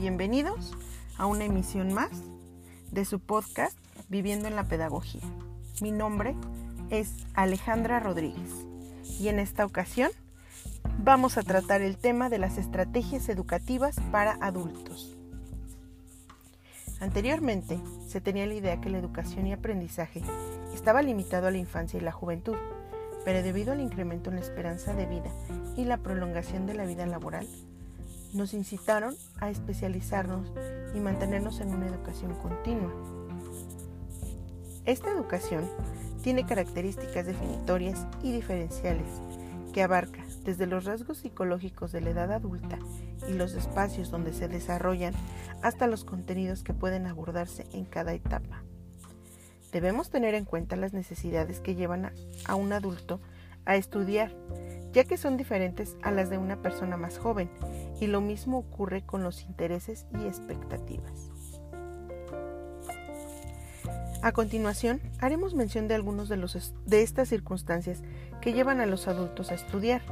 Bienvenidos a una emisión más de su podcast Viviendo en la Pedagogía. Mi nombre es Alejandra Rodríguez y en esta ocasión vamos a tratar el tema de las estrategias educativas para adultos. Anteriormente se tenía la idea que la educación y aprendizaje estaba limitado a la infancia y la juventud, pero debido al incremento en la esperanza de vida y la prolongación de la vida laboral, nos incitaron a especializarnos y mantenernos en una educación continua. Esta educación tiene características definitorias y diferenciales que abarca desde los rasgos psicológicos de la edad adulta y los espacios donde se desarrollan hasta los contenidos que pueden abordarse en cada etapa. Debemos tener en cuenta las necesidades que llevan a, un adulto a estudiar, ya que son diferentes a las de una persona más joven, y lo mismo ocurre con los intereses y expectativas. A continuación, haremos mención de algunos de, de estas circunstancias que llevan a los adultos a estudiar.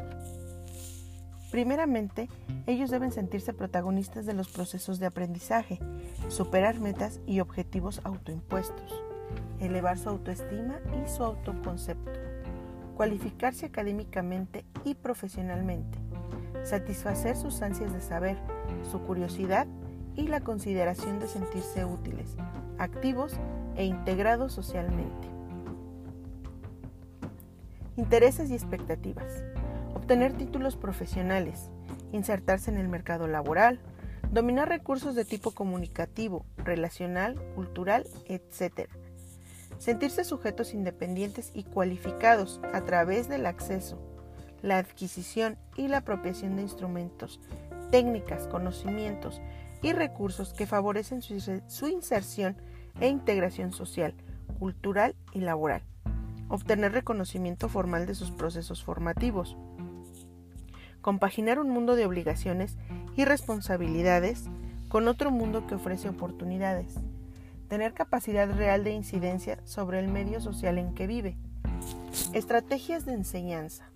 Primeramente, ellos deben sentirse protagonistas de los procesos de aprendizaje, superar metas y objetivos autoimpuestos, elevar su autoestima y su autoconcepto, cualificarse académicamente y profesionalmente, satisfacer sus ansias de saber, su curiosidad y la consideración de sentirse útiles, activos e integrados socialmente. Intereses y expectativas. Obtener títulos profesionales, insertarse en el mercado laboral, dominar recursos de tipo comunicativo, relacional, cultural, etc. Sentirse sujetos independientes y cualificados a través del acceso, la adquisición y la apropiación de instrumentos, técnicas, conocimientos y recursos que favorecen su, inserción e integración social, cultural y laboral. Obtener reconocimiento formal de sus procesos formativos. Compaginar un mundo de obligaciones y responsabilidades con otro mundo que ofrece oportunidades. Tener capacidad real de incidencia sobre el medio social en que vive. Estrategias de enseñanza.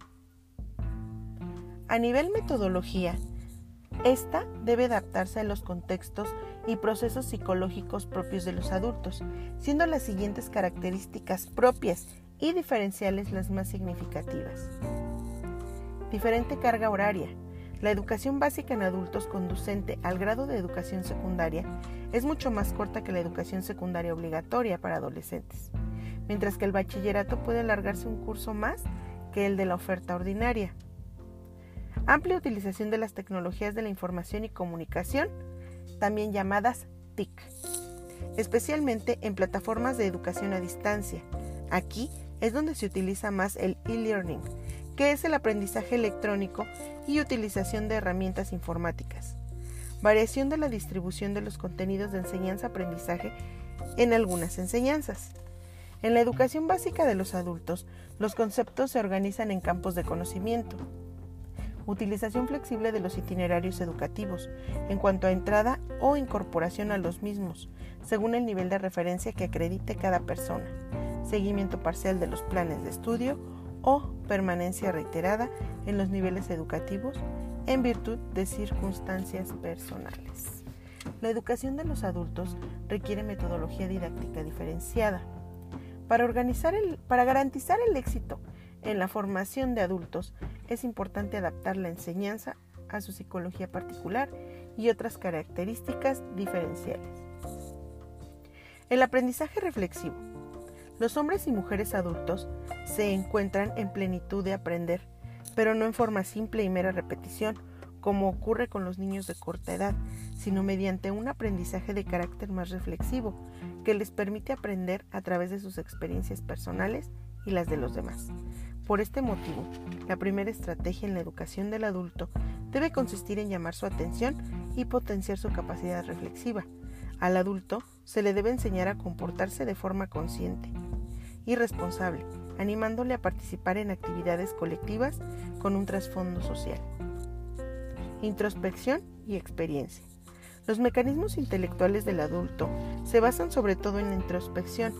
A nivel metodología, esta debe adaptarse a los contextos y procesos psicológicos propios de los adultos, siendo las siguientes características propias y diferenciales las más significativas. Diferente carga horaria. La educación básica en adultos conducente al grado de educación secundaria es mucho más corta que la educación secundaria obligatoria para adolescentes, mientras que el bachillerato puede alargarse un curso más que el de la oferta ordinaria. Amplia utilización de las tecnologías de la información y comunicación, también llamadas TIC, especialmente en plataformas de educación a distancia. Aquí es donde se utiliza más el e-learning, que es el aprendizaje electrónico y utilización de herramientas informáticas. Variación de la distribución de los contenidos de enseñanza-aprendizaje en algunas enseñanzas. En la educación básica de los adultos, los conceptos se organizan en campos de conocimiento, utilización flexible de los itinerarios educativos en cuanto a entrada o incorporación a los mismos, según el nivel de referencia que acredite cada persona, seguimiento parcial de los planes de estudio o permanencia reiterada en los niveles educativos en virtud de circunstancias personales. La educación de los adultos requiere metodología didáctica diferenciada. Para, organizar el, para garantizar el éxito en la formación de adultos, es importante adaptar la enseñanza a su psicología particular y otras características diferenciales. El aprendizaje reflexivo. Los hombres y mujeres adultos se encuentran en plenitud de aprender, pero no en forma simple y mera repetición, como ocurre con los niños de corta edad, sino mediante un aprendizaje de carácter más reflexivo, que les permite aprender a través de sus experiencias personales y las de los demás. Por este motivo, la primera estrategia en la educación del adulto debe consistir en llamar su atención y potenciar su capacidad reflexiva. Al adulto se le debe enseñar a comportarse de forma consciente y responsable, animándole a participar en actividades colectivas con un trasfondo social. Introspección y experiencia. Los mecanismos intelectuales del adulto se basan sobre todo en la introspección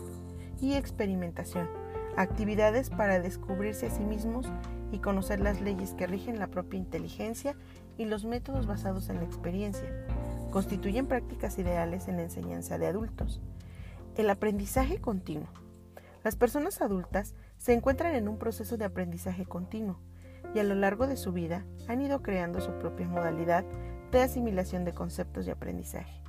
y experimentación actividades para descubrirse a sí mismos y conocer las leyes que rigen la propia inteligencia y los métodos basados en la experiencia, constituyen prácticas ideales en la enseñanza de adultos. El aprendizaje continuo. Las personas adultas se encuentran en un proceso de aprendizaje continuo y a lo largo de su vida han ido creando su propia modalidad de asimilación de conceptos de aprendizaje.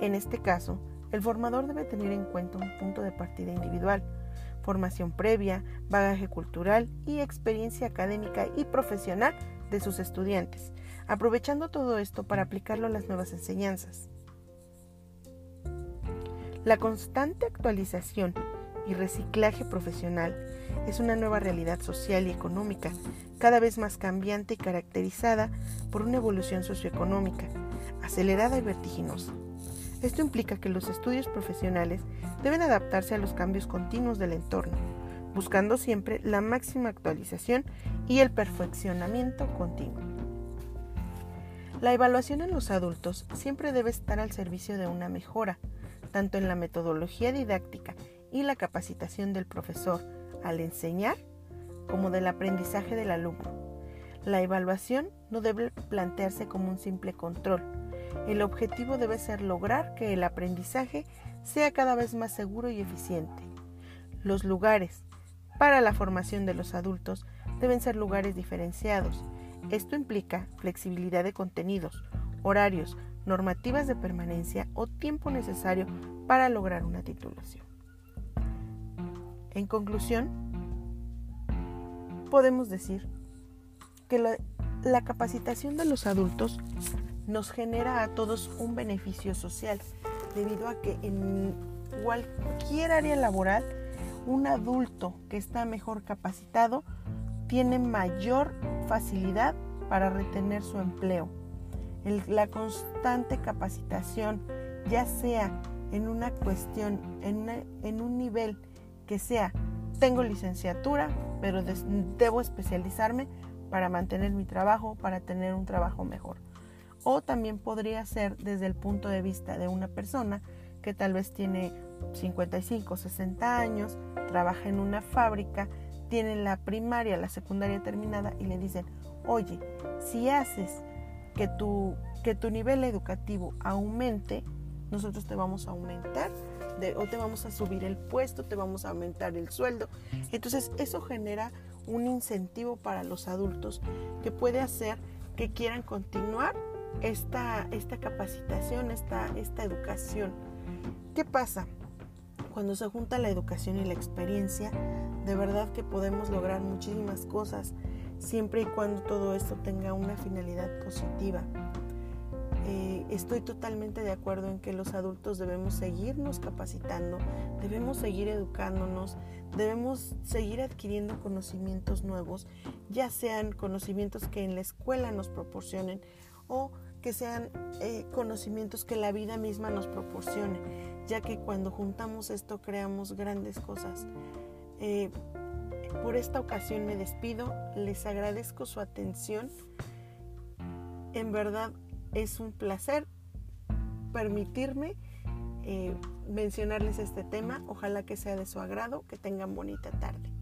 En este caso, el formador debe tener en cuenta un punto de partida individual, formación previa, bagaje cultural y experiencia académica y profesional de sus estudiantes, aprovechando todo esto para aplicarlo a las nuevas enseñanzas. La constante actualización y reciclaje profesional es una nueva realidad social y económica, cada vez más cambiante y caracterizada por una evolución socioeconómica, acelerada y vertiginosa. Esto implica que los estudios profesionales deben adaptarse a los cambios continuos del entorno, buscando siempre la máxima actualización y el perfeccionamiento continuo. La evaluación en los adultos siempre debe estar al servicio de una mejora, tanto en la metodología didáctica y la capacitación del profesor al enseñar como del aprendizaje del alumno. La evaluación no debe plantearse como un simple control. El objetivo debe ser lograr que el aprendizaje sea cada vez más seguro y eficiente. Los lugares para la formación de los adultos deben ser lugares diferenciados. Esto implica flexibilidad de contenidos, horarios, normativas de permanencia o tiempo necesario para lograr una titulación. En conclusión, podemos decir que la, capacitación de los adultos nos genera a todos un beneficio social, debido a que en cualquier área laboral, un adulto que está mejor capacitado tiene mayor facilidad para retener su empleo. la constante capacitación, ya sea en una cuestión, en, un nivel que sea, tengo licenciatura, pero debo especializarme para mantener mi trabajo, para tener un trabajo mejor. O también podría ser desde el punto de vista de una persona que tal vez tiene 55, 60 años, trabaja en una fábrica, tiene la primaria, la secundaria terminada y le dicen, oye, si haces que tu, que tu nivel educativo aumente, nosotros te vamos a aumentar o te vamos a subir el puesto, te vamos a aumentar el sueldo. Entonces eso genera un incentivo para los adultos que puede hacer que quieran continuar esta, esta capacitación, esta, esta educación. ¿Qué pasa? Cuando se junta la educación y la experiencia, de verdad que podemos lograr muchísimas cosas, siempre y cuando todo esto tenga una finalidad positiva. Eh, estoy totalmente de acuerdo en que los adultos debemos seguirnos capacitando, debemos seguir educándonos, debemos seguir adquiriendo conocimientos nuevos, ya sean conocimientos que en la escuela nos proporcionen o que sean eh, conocimientos que la vida misma nos proporcione, ya que cuando juntamos esto creamos grandes cosas. Eh, por esta ocasión me despido, les agradezco su atención. En verdad es un placer permitirme eh, mencionarles este tema. Ojalá que sea de su agrado, que tengan bonita tarde.